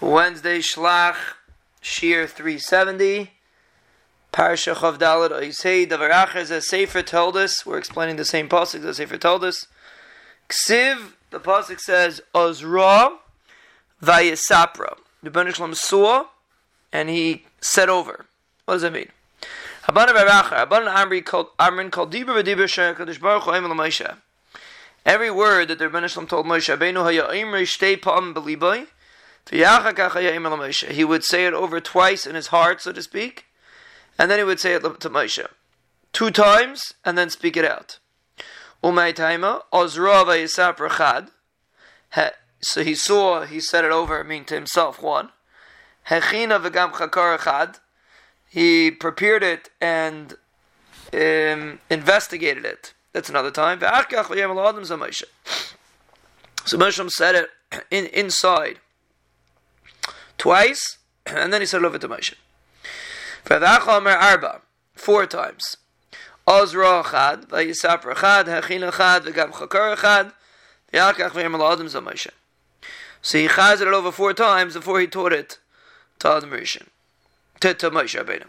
Wednesday Shlach Shiur 370. Parsha Chav Dalad Oisei Davar Acher a Sefer Toldos. We're explaining the same pasuk the Sefer Toldos. Ksiv, the pasuk says Ozra Vayisapra. The Ben Shalom saw and he set over. What does that mean? Habana Baracha, Habana Amri called Amrin called Dibra V'Dibra Shekadosh Baruch Hu Emel. Every word that the Rebbeinu Shalom told Moshe, Beinu Haya Imri Shtei Beliboy, he would say it over twice in his heart, so to speak, and then he would say it to Moshe. Two times, and then speak it out. So he saw, he said it over, I mean to himself, one. He prepared it and um, investigated it. That's another time. So Moshe said it in, inside twice, and then he said over to Moshe. arba, four times. Ozra chad, vayisapra chad, hechina chad, v'gam chakar chad, v'yakach v'yam adam Moshe. So he chazed it over four times before he taught it to Adam Rishon, to, to Moshe Rabbeinu.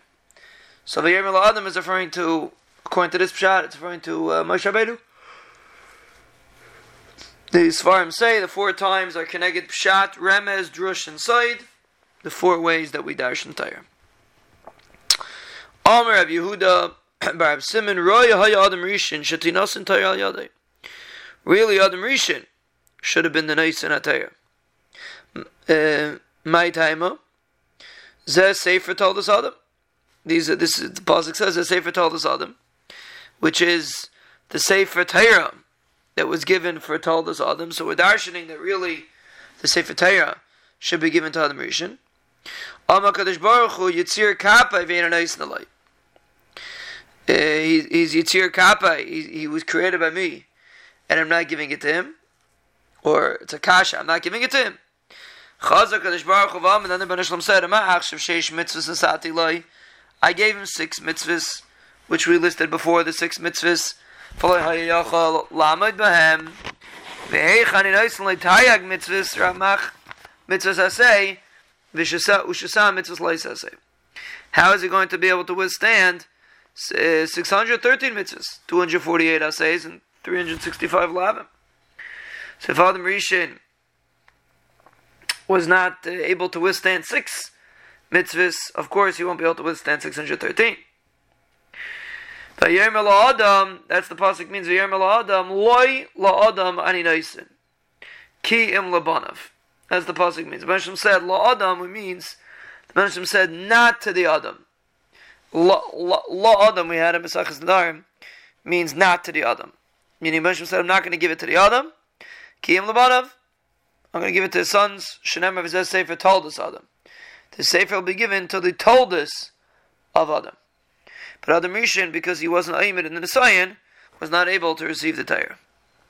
So the Yermel Adam is referring to, according to this pshat, it's referring to uh, Moshe Rabbeinu. The Svarim say the four times are connected pshat, remez, drush, and sod the four ways that we dash in Torah. Amr Rav Yehuda Bar Simon Roya Haya Adam Rishon Shetinas in Torah Yadei. Really, Adam Rishon should have been the nice Torah. Uh, my timer. Zeh Sefer Toldos Adam. These are, this is the pasuk says the Sefer Toldos Adam, which is the Sefer Torah that was given for Toldos Adam. So we're darshaning that really the Sefer Torah should be given to Adam Rishon. Amakadosh Baruch Hu Yitzir Kappa V'Einanais Nalai. Uh, he's Yitzir Kappa. He, he was created by me, and I'm not giving it to him. Or it's a kasha. I'm not giving it to him. Chazak Kadosh Baruch Hu and then the Ben Shalom said, sheish mitzvahs asati loi." I gave him six mitzvahs, which we listed before. The six mitzvahs. Follow. Ve'heichan in oisin ramach asay. How is he going to be able to withstand uh, 613 mitzvahs, 248 assays, and 365 lavim? So if Adam Rishon was not uh, able to withstand six mitzvahs, of course he won't be able to withstand 613. Adam, that's the pasuk means Adam, loy la Adam ki im. As the pasuk means. The Menachem said, La Adam, means, the Menachem said, not to the Adam. La, Adam, we had in Mesachas Nedarim, means not to the Adam. Meaning, Menachem said, I'm not going to give it to the Adam. Kiyim Labanav. I'm going to give it to his sons. Shenem of his Sefer Toldos Adam. The Sefer will be given to the Toldos of Adam. But Adam Rishon, because he wasn't Ayimid in the Nisayan, was not able to receive the Torah.